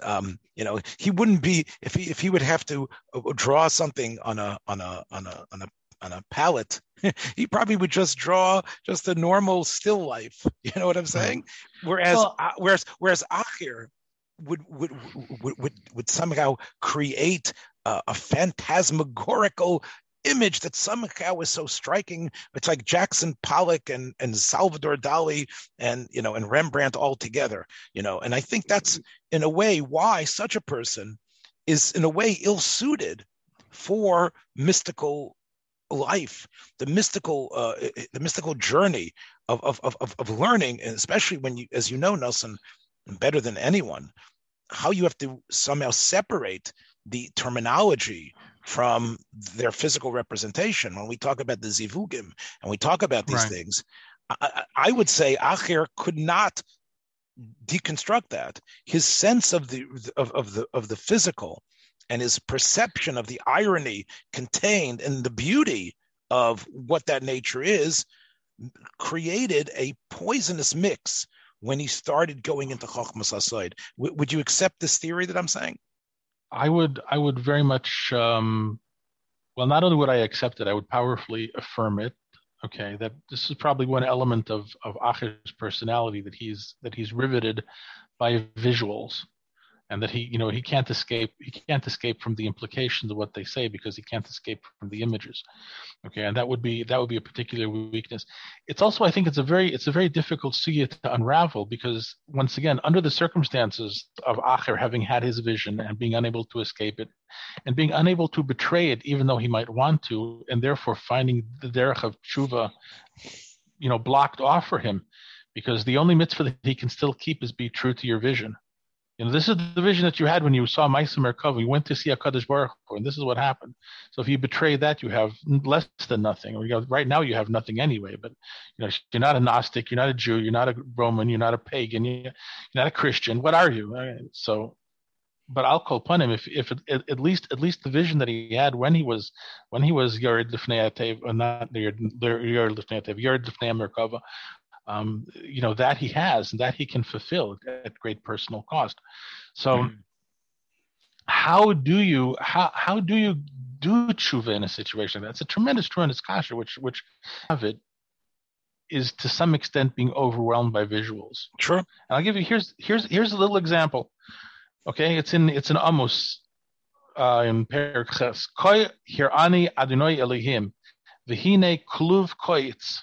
um, you know, he wouldn't be if he if he would have to uh, draw something on a on a on a on a on a palette, he probably would just draw just a normal still life. You know what I'm saying? Whereas well, uh, whereas whereas Acher would would would would, would somehow create a, a phantasmagorical image that somehow is so striking. It's like Jackson Pollock and, and Salvador Dali and you know and Rembrandt all together, you know. And I think that's in a way why such a person is in a way ill-suited for mystical life, the mystical uh, the mystical journey of, of of of learning, and especially when you, as you know, Nelson, better than anyone, how you have to somehow separate the terminology from their physical representation. When we talk about the zivugim and we talk about these right. things, I, I, would say Acher could not deconstruct that. His sense of the of, of the of the physical and his perception of the irony contained in the beauty of what that nature is created a poisonous mix when he started going into Chochmas Hasoid. W- would you accept this theory that I'm saying? I would I would very much um, well not only would I accept it, I would powerfully affirm it. Okay, that this is probably one element of of Acher's personality that he's that he's riveted by visuals and that he you know he can't escape he can't escape from the implications of what they say because he can't escape from the images. Okay and that would be that would be a particular weakness. It's also i think it's a very it's a very difficult sugya to unravel because once again under the circumstances of acher having had his vision and being unable to escape it and being unable to betray it even though he might want to and therefore finding the derech of tshuva you know blocked off for him because the only mitzvah that he can still keep is be true to your vision you know, this is the vision that you had when you saw Maisa Merkava. You went to see Hakadosh Baruch Hu, and this is what happened. So if you betray that, you have less than nothing. Or you right now you have nothing anyway. But you know, you're not a Gnostic, you're not a Jew, you're not a Roman, you're not a pagan, you're not a Christian. What are you? So, but I'll call upon him if, if at least at least the vision that he had when he was when he was Yared Lifnei or not Yared Lifnei Yared Lifnei Merkava, um, you know that he has and that he can fulfill at great personal cost. So, mm. how do you how how do you do tshuva in a situation that's a tremendous tremendous kasha, which which of it is to some extent being overwhelmed by visuals. Sure. And I'll give you here's here's here's a little example. Okay, it's in it's in Amos uh, in Perikhes. Koi hirani Adonai Elohim, v'hine kluv koitz.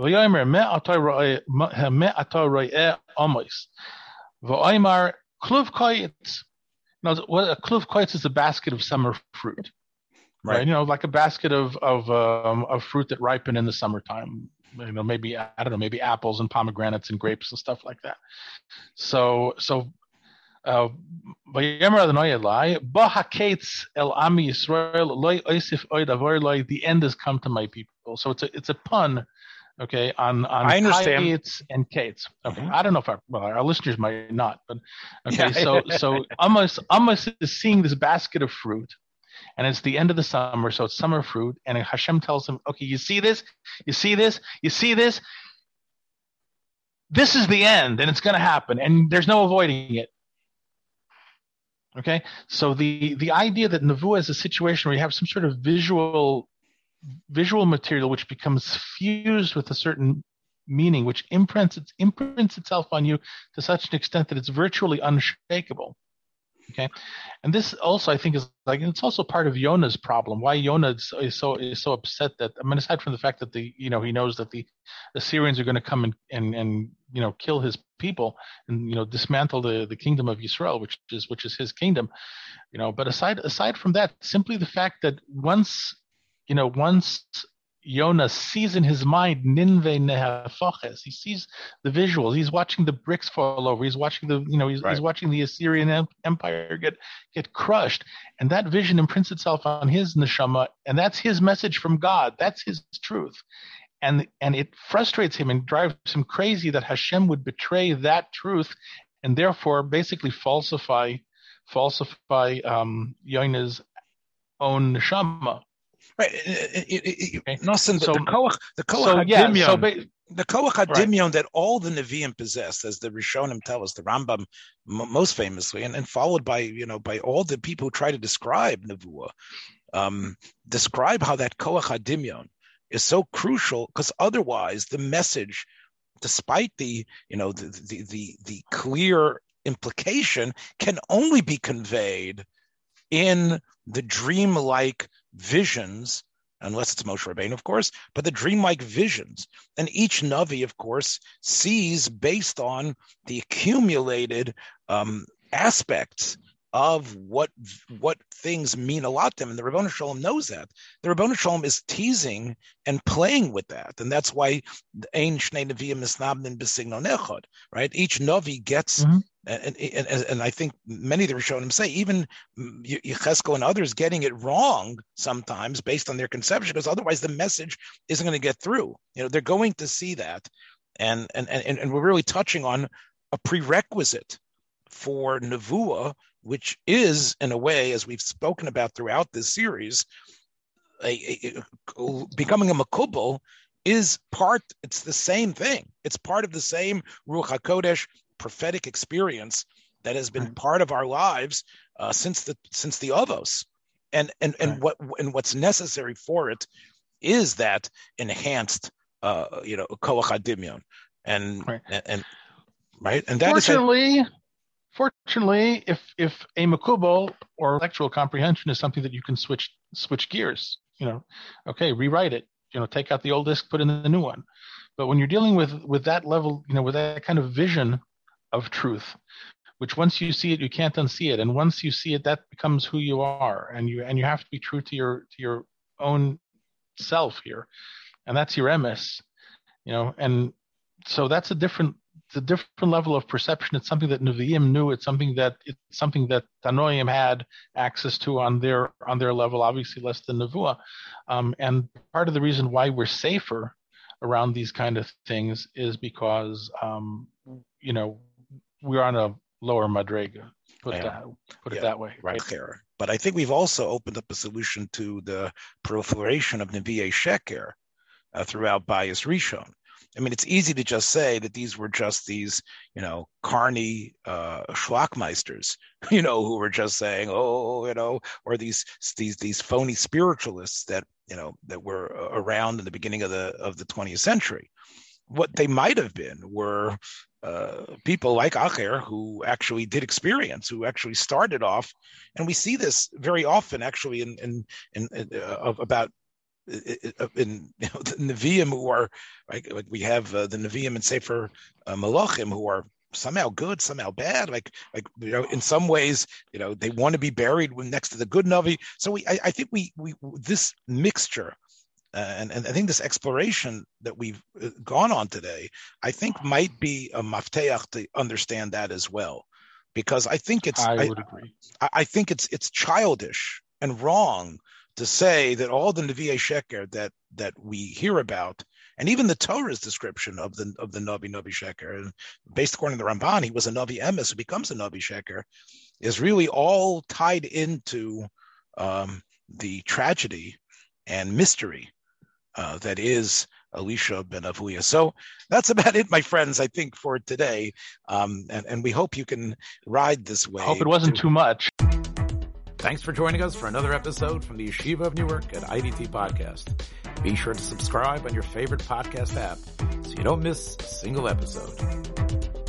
V'yomer me'ata ro'eh amos. V'oimar kluv koyetz. Now, what a kluv koyetz is a basket of summer fruit, right? right? You know, like a basket of of um, of fruit that ripen in the summertime. You know, maybe I don't know, maybe apples and pomegranates and grapes and stuff like that. So so Vayemer Adonai Elai, Bahaketz El Ami Yisrael Loi Oisif Oid Loi. The end has come to my people. So it's a it's a pun okay, on on I understand. And Kates. Okay, mm-hmm. I don't know if our well, our listeners might not, but okay. Yeah. so so Amos Amos is seeing this basket of fruit, and it's the end of the summer, so it's summer fruit, and Hashem tells him, okay, you see this, you see this, you see this. This is the end, and it's going to happen, and there's no avoiding it. Okay, so the the idea that Nevuah is a situation where you have some sort of visual visual material which becomes fused with a certain meaning, which imprints, imprints itself on you to such an extent that it's virtually unshakable. Okay, and this also I think is like it's also part of Yonah's problem. Why Yonah is, is so is so upset that I mean aside from the fact that the you know he knows that the Assyrians are going to come and, and and you know kill his people and you know dismantle the the kingdom of Israel, which is which is his kingdom, you know. But aside aside from that, simply the fact that once you know once Yonah sees in his mind Ninve Nehafaches. He sees the visuals. He's watching the bricks fall over. He's watching the, you know, he's, right. he's watching the Assyrian empire get get crushed. And that vision imprints itself on his neshama, and that's his message from God. That's his truth. And and it frustrates him and drives him crazy that Hashem would betray that truth and therefore basically falsify falsify um, Yonah's own neshama Right. It, it, Nothing, so, the koach, the koach so, yeah, so ba- the koach right. that all the neviim possessed, as the Rishonim tell us, the Rambam m- most famously, and, and followed by you know by all the people who try to describe nevuah, um, describe how that koach hadimion is so crucial because otherwise the message, despite the you know the the the, the clear implication, can only be conveyed in the dream-like visions, unless it's Moshe Rabbeinu, of course, but the dreamlike visions. And each Navi, of course, sees based on the accumulated um, aspects of what what things mean a lot to him, and the Ribono Shel Olam knows that. The Ribono Shel Olam is teasing and playing with that, and that's why Ein Shnei Nevi'im Misnabnin B'Signon Echad, right? Each Navi gets mm-hmm and, and, and I think many of the Rishonim say even Yecheskel and others getting it wrong sometimes based on their conception, because otherwise the message isn't going to get through. You know, they're going to see that, and and and, and we're really touching on a prerequisite for Nevuah, which is in a way, as we've spoken about throughout this series, a, a, becoming a makubal is part. It's the same thing. It's part of the same Ruach Hakodesh prophetic experience that has been right. part of our lives uh, since the since the Avos, and and and right. what and what's necessary for it is that enhanced, uh, you know, koach hadimion, and, right. and and right, and that fortunately, is fortunately, if if a makubal or intellectual comprehension is something that you can switch switch gears, you know, okay, rewrite it, you know, take out the old disk, put in the new one. But when you're dealing with with that level, you know, with that kind of vision of truth which once you see it you can't unsee it. And once you see it that becomes who you are. And you and you have to be true to your to your own self here. And that's your emes you know and so that's a different it's a different level of perception. It's something that Nevi'im knew. It's something that it's something that Tanoim had access to on their on their level obviously less than Nevuah. Um, and part of the reason why we're safer around these kind of things is because um, you know we're on a lower madrega. Put, yeah. that, put yeah. it that way. Right there. But I think we've also opened up a solution to the proliferation of Nevi'e Sheker uh, throughout Bias Rishon. I mean, it's easy to just say that these were just these, you know, carny uh, schlockmeisters, you know, who were just saying, oh, you know, or these these these phony spiritualists that you know that were around in the beginning of the of the 20th century. What they might have been were uh, people like Acher who actually did experience, who actually started off, and we see this very often actually in in, in, uh, about in you know, the Nevi'im who are like, like we have uh, the Nevi'im and Sefer uh, who are somehow good, somehow bad. Like like you know, in some ways, you know, they want to be buried next to the good Navi. So we, I, I think we we this mixture uh, and, and I think this exploration that we've uh, gone on today, I think might be a mafteach to understand that as well, because I think it's I, I would agree. I, I, think it's it's childish and wrong to say that all the Nevi'e Sheker that that we hear about, and even the Torah's description of the of the Navi Navi Sheker, based according to the Ramban, he was a Navi Emes who becomes a Navi Sheker, is really all tied into um, the tragedy and mystery uh, that is Elisha ben Avuya. So that's about it, my friends, I think, for today. Um, and, and, we hope you can ride this way. Hope it wasn't to... too much. Thanks for joining us for another episode from the Yeshiva of Newark at IDT Podcast. Be sure to subscribe on your favorite podcast app so you don't miss a single episode.